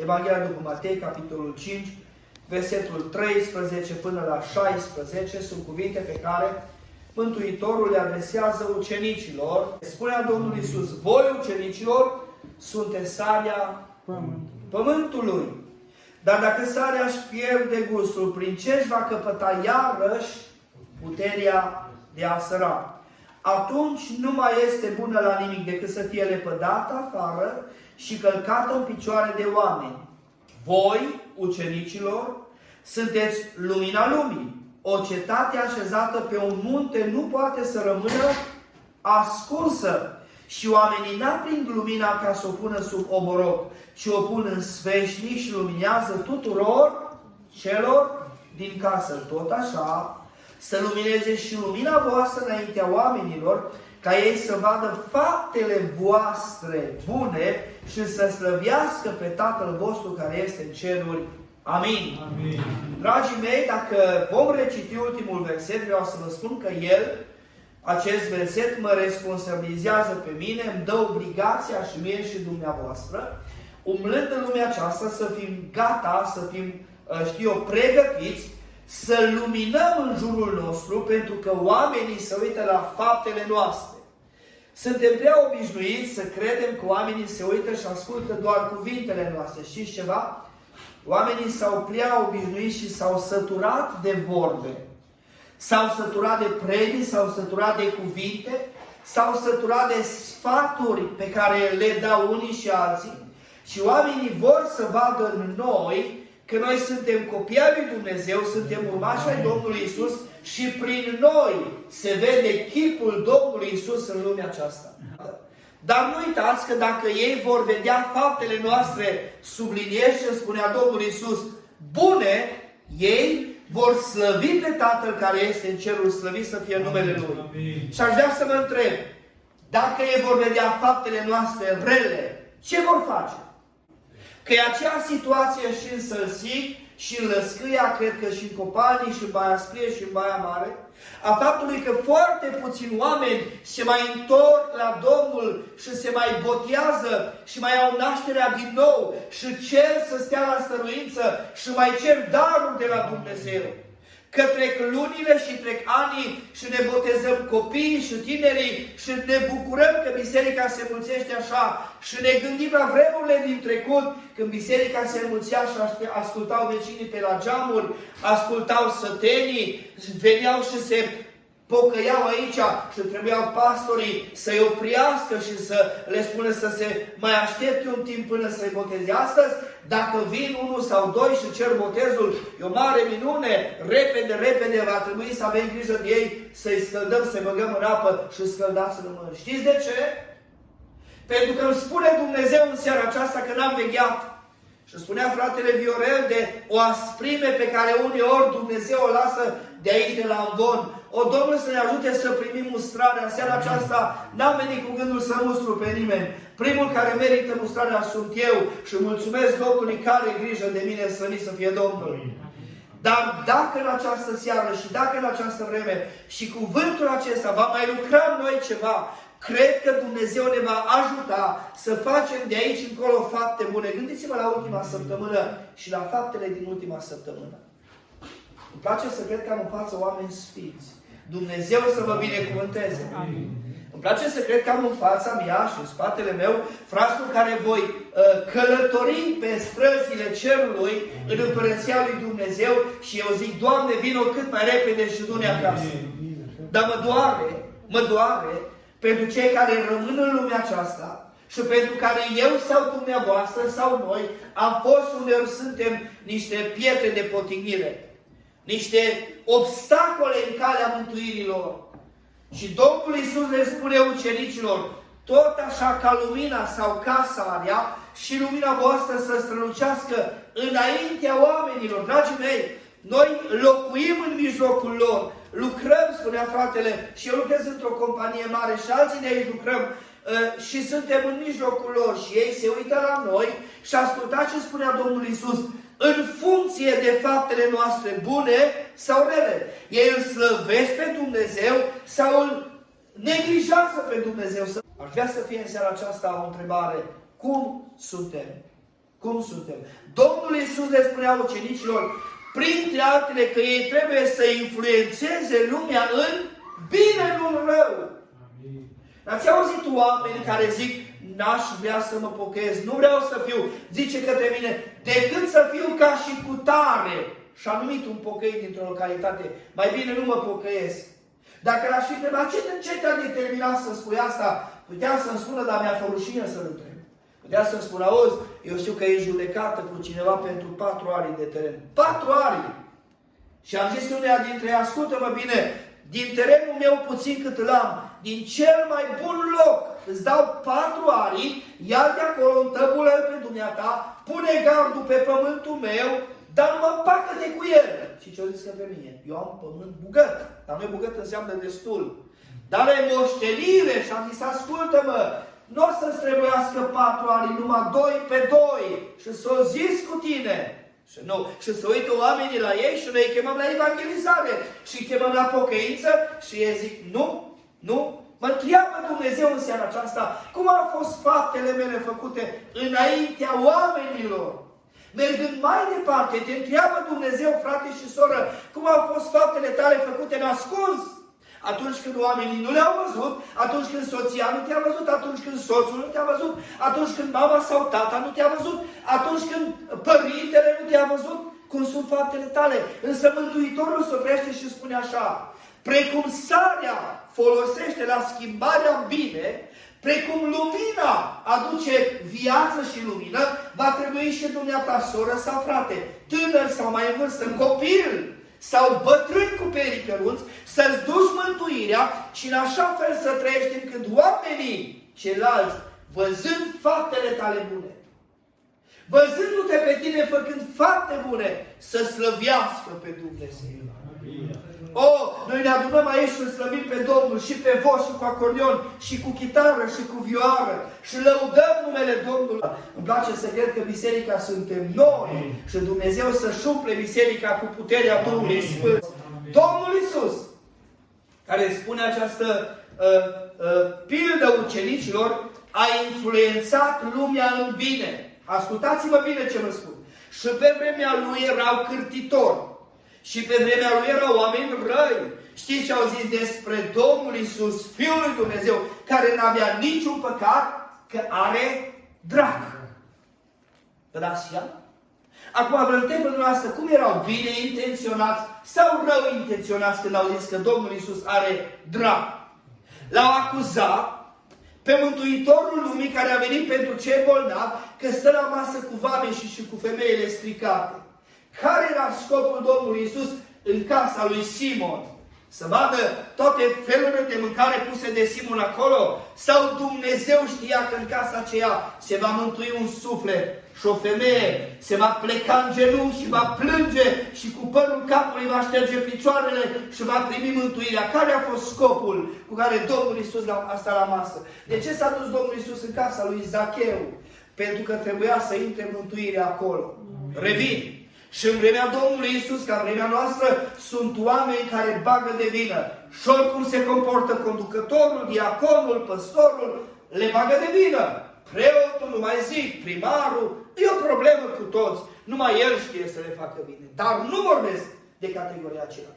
Evanghelia după Matei, capitolul 5, versetul 13 până la 16, sunt cuvinte pe care Mântuitorul le adresează ucenicilor. Spunea Domnul Iisus, voi ucenicilor sunteți sarea pământului. Dar dacă sarea își pierde gustul, prin ce își va căpăta iarăși puterea de a săra? Atunci nu mai este bună la nimic decât să fie lepădată afară și călcată în picioare de oameni. Voi, ucenicilor, sunteți lumina lumii. O cetate așezată pe un munte nu poate să rămână ascunsă. Și oamenii n-aprind lumina ca să o pună sub oboroc, ci o pun în sfeșnic și luminează tuturor celor din casă. Tot așa, să lumineze și lumina voastră înaintea oamenilor, ca ei să vadă faptele voastre bune și să slăvească pe Tatăl vostru care este în ceruri. Amin. Amin. Dragii mei, dacă vom reciti ultimul verset, vreau să vă spun că el, acest verset, mă responsabilizează pe mine, îmi dă obligația și mie și dumneavoastră, umblând în lumea aceasta, să fim gata, să fim, uh, știu eu, pregătiți, să luminăm în jurul nostru, pentru că oamenii se uită la faptele noastre. Suntem prea obișnuiți să credem că oamenii se uită și ascultă doar cuvintele noastre. Știți ceva? Oamenii s-au prea obișnuit și s-au săturat de vorbe. S-au săturat de predii, s-au săturat de cuvinte, s-au săturat de sfaturi pe care le dau unii și alții. Și oamenii vor să vadă în noi că noi suntem copii ai lui Dumnezeu, suntem urmași ai Domnului Isus și prin noi se vede chipul Domnului Isus în lumea aceasta. Dar nu uitați că dacă ei vor vedea faptele noastre, subliniez ce spunea Domnul Isus, bune, ei vor slăvi pe Tatăl care este în cerul slăvit să fie numele Lui. Amin. Și aș vrea să mă întreb, dacă ei vor vedea faptele noastre rele, ce vor face? Că e acea situație și în Sălsic, și în Lăscâia, cred că și în Copalni, și în Baia Sprie, și în Baia Mare, a faptului că foarte puțini oameni se mai întorc la Domnul și se mai botează și mai au nașterea din nou și cer să stea la stăruință și mai cer darul de la Dumnezeu că trec lunile și trec anii și ne botezăm copiii și tinerii și ne bucurăm că biserica se mulțește așa. Și ne gândim la vremurile din trecut când biserica se mulțea și ascultau vecinii pe la geamuri, ascultau sătenii, veneau și se pocăiau aici și trebuiau pastorii să-i opriască și să le spună să se mai aștepte un timp până să-i boteze. Astăzi, dacă vin unul sau doi și cer botezul, e o mare minune, repede, repede va trebui să avem grijă de ei, să-i scăldăm, să-i băgăm în apă și scăldați în mână. Știți de ce? Pentru că îmi spune Dumnezeu în seara aceasta că n-am vegheat. Și spunea fratele Viorel de o asprime pe care uneori Dumnezeu o lasă de aici, de la Ambon. O, Domnul să ne ajute să primim mustrarea. În seara aceasta n-am venit cu gândul să mustru pe nimeni. Primul care merită mustrarea sunt eu și mulțumesc Domnului care grijă de mine să să fie Domnul. Dar dacă în această seară și dacă în această vreme și cuvântul acesta va mai lucra în noi ceva, cred că Dumnezeu ne va ajuta să facem de aici încolo fapte bune. Gândiți-vă la ultima săptămână și la faptele din ultima săptămână. Îmi place să cred că am în față oameni sfiți. Dumnezeu să vă binecuvânteze. Amin. Îmi place să cred că am în fața mea și în spatele meu frasul care voi uh, călători pe străzile cerului în împărăția lui Dumnezeu și eu zic, Doamne, vină cât mai repede și du acasă. Dar mă doare, mă doare pentru cei care rămân în lumea aceasta și pentru care eu sau dumneavoastră sau noi am fost uneori suntem niște pietre de potignire niște obstacole în calea mântuirilor. Și Domnul Iisus le spune ucenicilor, tot așa ca lumina sau casa area și lumina voastră să strălucească înaintea oamenilor. Dragii mei, noi locuim în mijlocul lor, lucrăm, spunea fratele, și eu lucrez într-o companie mare și alții de aici lucrăm uh, și suntem în mijlocul lor și ei se uită la noi și ascultați ce spunea Domnul Isus în funcție de faptele noastre bune sau rele. Ei îl slăvesc pe Dumnezeu sau îl neglijează pe Dumnezeu. Aș vrea să fie în seara aceasta o întrebare. Cum suntem? Cum suntem? Domnul Iisus le spunea ucenicilor, printre altele, că ei trebuie să influențeze lumea în bine, nu în rău. Ați auzit oameni care zic, n-aș vrea să mă pochez, nu vreau să fiu, zice către mine, decât să fiu ca și cu tare. Și a numit un pocăit dintr-o localitate, mai bine nu mă pocăiesc. Dacă l-aș fi întrebat, ce, ce te-a determinat să spui asta? Putea să-mi spună, dar mi-a fost rușine să-l întreb. Putea să-mi spună, auzi, eu știu că e judecată cu cineva pentru patru ari de teren. Patru ari! Și am zis uneia dintre ei, ascultă-mă bine, din terenul meu puțin cât îl am, din cel mai bun loc, îți dau patru ari, ia de acolo, întăbulă pe dumneata, pune gardul pe pământul meu, dar mă pacă-te cu el. Și ce-o zis că pe mine? Eu am pământ bugăt, dar nu bugăt înseamnă destul. Dar e moștenire și am zis, ascultă-mă, nu o să-ți trebuiască patru ani, numai doi pe doi și să o zis cu tine. Și, nu, și să uită oamenii la ei și noi îi chemăm la evangelizare și îi chemăm la pocăință și ei zic, nu, nu, Mă întreabă Dumnezeu în seara aceasta, cum au fost faptele mele făcute înaintea oamenilor? Mergând mai departe, te întreabă Dumnezeu, frate și soră, cum au fost faptele tale făcute în ascuns? Atunci când oamenii nu le-au văzut, atunci când soția nu te-a văzut, atunci când soțul nu te-a văzut, atunci când mama sau tata nu te-a văzut, atunci când părintele nu te-a văzut, cum sunt faptele tale. Însă Mântuitorul se oprește și spune așa, precum sarea folosește la schimbarea în bine, precum lumina aduce viață și lumină, va trebui și dumneata, soră sau frate, tânăr sau mai în vârstă, copil, sau bătrâni cu perii căruți, să-ți duci mântuirea și în așa fel să trăiești încât oamenii ceilalți, văzând faptele tale bune, văzându-te pe tine făcând fapte bune, să slăviască pe Dumnezeu. O, oh, noi ne adunăm aici și slăbim pe Domnul și pe voce și cu acordeon și cu chitară și cu vioară și lăudăm numele Domnului. Îmi place să cred că biserica suntem noi și Dumnezeu să-și umple biserica cu puterea Duhului Sfânt. Domnul Isus, care spune această uh, uh, pildă ucenicilor, a influențat lumea în bine. Ascultați-mă bine ce vă spun. Și pe vremea lui erau cârtitori și pe vremea lui erau oameni răi. Știți ce au zis despre Domnul Isus, Fiul lui Dumnezeu, care n-avea niciun păcat, că are drag. Vă dați seama? Acum vă întreb dumneavoastră, cum erau bine intenționați sau rău intenționați când au zis că Domnul Isus are drag? L-au acuzat pe Mântuitorul lumii care a venit pentru cei bolnavi că stă la masă cu vame și, și cu femeile stricate. Care era scopul Domnului Isus în casa lui Simon? Să vadă toate felurile de mâncare puse de Simon acolo? Sau Dumnezeu știa că în casa aceea se va mântui un suflet și o femeie se va pleca în genunchi și va plânge și cu părul capului va șterge picioarele și va primi mântuirea. Care a fost scopul cu care Domnul Isus a stat la masă? De ce s-a dus Domnul Isus în casa lui Zacheu? Pentru că trebuia să intre mântuirea acolo. Revin. Și în vremea Domnului Isus, ca în vremea noastră, sunt oameni care bagă de vină. Și oricum se comportă conducătorul, diaconul, păstorul, le bagă de vină. Preotul, nu mai zic, primarul, e o problemă cu toți. Numai el știe să le facă bine. Dar nu vorbesc de categoria aceea.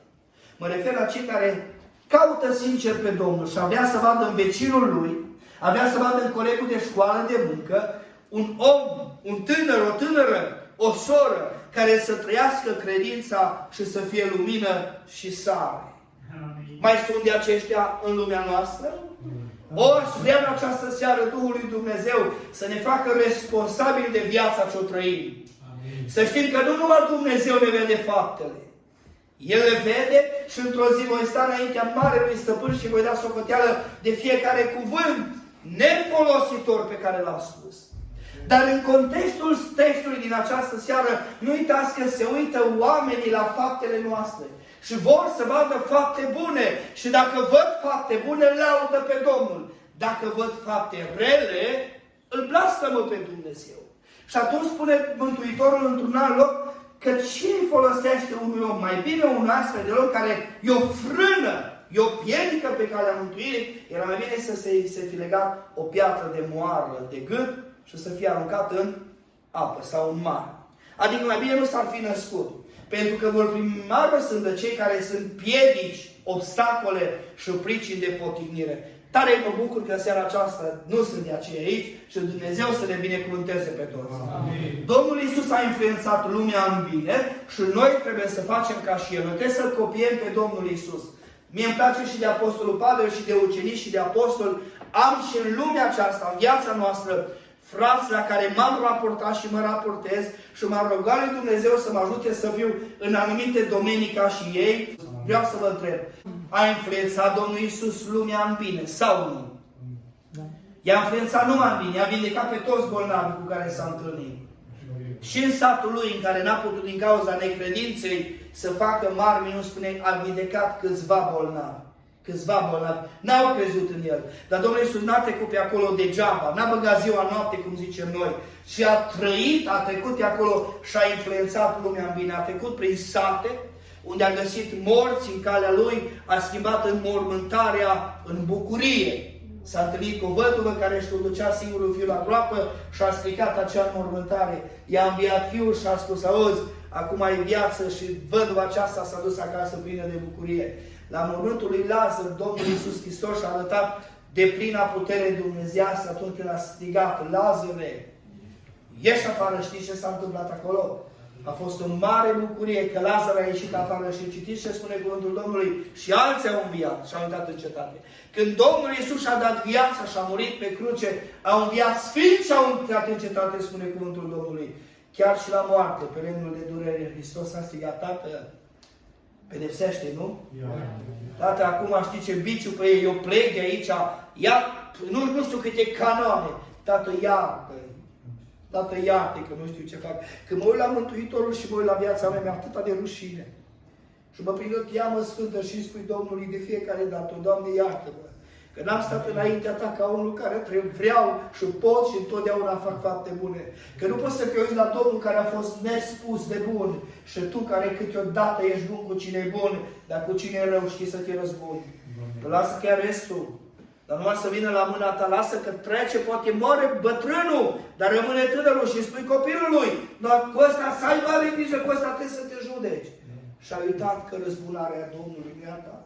Mă refer la cei care caută sincer pe Domnul și avea să vadă în vecinul lui, avea să vadă în colegul de școală de muncă, un om, un tânăr, o tânără, o soră, care să trăiască credința și să fie lumină și sare. Mai sunt de aceștia în lumea noastră? Ori vrea în această seară Duhul lui Dumnezeu să ne facă responsabili de viața ce o trăim. Amin. Să știm că nu numai Dumnezeu ne vede faptele. El le vede și într-o zi voi sta înaintea Marelui Stăpân și voi da socoteală de fiecare cuvânt nefolositor pe care l-am spus. Dar în contextul textului din această seară, nu uitați că se uită oamenii la faptele noastre și vor să vadă fapte bune. Și dacă văd fapte bune, laudă pe Domnul. Dacă văd fapte rele, îl blastămă pe Dumnezeu. Și atunci spune Mântuitorul într-un alt loc că ce folosește unui om? Mai bine un astfel de loc care e o frână, e o piedică pe care a mântuirii, era mai bine să se, se fi legat o piatră de moară de gât și să fie aruncat în apă sau în mare. Adică mai bine nu s-ar fi născut. Pentru că vor primară sunt de cei care sunt piedici, obstacole și pricini de potignire. Tare mă bucur că seara aceasta nu sunt de aceea aici și Dumnezeu să ne binecuvânteze pe toți. Amin. Domnul Isus a influențat lumea în bine și noi trebuie să facem ca și El. Noi trebuie să-L copiem pe Domnul Isus. Mie îmi place și de Apostolul Pavel și de ucenici și de apostol. Am și în lumea aceasta, în viața noastră, frați la care m-am raportat și mă raportez și m-am rugat lui Dumnezeu să mă ajute să fiu în anumite domenii ca și ei. Vreau să vă întreb, a influențat Domnul Isus lumea în bine sau nu? Da. I-a influențat numai în bine, a vindecat pe toți bolnavii cu care s-a întâlnit. Și în satul lui, în care n-a putut din cauza necredinței să facă mari minuni, spune, a vindecat câțiva bolnavi. Câțiva bolnavi. N-au crezut în el. Dar Domnul Iisus n-a trecut pe acolo degeaba. N-a băgat ziua noapte, cum zicem noi. Și a trăit, a trecut pe acolo și a influențat lumea în bine. A trecut prin sate, unde a găsit morți în calea lui, a schimbat înmormântarea în bucurie. S-a întâlnit cu o văduvă care își conducea singurul fiul la groapă și a stricat acea înmormântare. I-a înviat fiul și a spus, auzi, acum ai viață și văduva aceasta s-a dus acasă plină de bucurie. La mormântul lui Lazar, Domnul Iisus Hristos și-a arătat de plina putere dumnezească atunci când a strigat, Lazare, ieși afară, știi ce s-a întâmplat acolo? A fost o mare bucurie că Lazar a ieșit afară și citiți ce spune cuvântul Domnului și alții au înviat și au intrat în cetate. Când Domnul Iisus și-a dat viața și a murit pe cruce, au înviat sfinți și au intrat în cetate, spune cuvântul Domnului. Chiar și la moarte, pe lemnul de durere, Hristos a strigat, Tată, pedepsește, nu? Tată, acum știi ce biciu pe ei, eu plec de aici, ia, nu, nu știu câte canoane, Tată, iartă, Tată, iarte că nu știu ce fac. Când mă uit la Mântuitorul și mă uit la viața mea, mi-a atâta de rușine. Și mă prind o teamă sfântă și îi spui Domnului de fiecare dată, Doamne, iartă-mă. Că n-am stat înaintea ta ca unul care vreau și pot și întotdeauna fac fapte bune. Că nu poți să te uiți la Domnul care a fost nespus de bun și tu care câteodată ești bun cu cine e bun, dar cu cine e rău știi să te răzbuni. Lasă chiar restul. Dar numai să vină la mâna ta, lasă că trece, poate moare bătrânul, dar rămâne tânărul și spui copilului, dar cu ăsta să ai mare grijă, cu ăsta trebuie să te judeci. Și ai uitat că răzbunarea Domnului mi-a dat.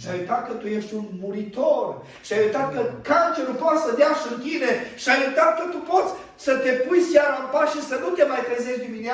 Și ai uitat că tu ești un muritor. Și ai uitat că cancerul poate să dea și în tine. Și ai uitat că tu poți să te pui seara în pas și să nu te mai trezești dimineața.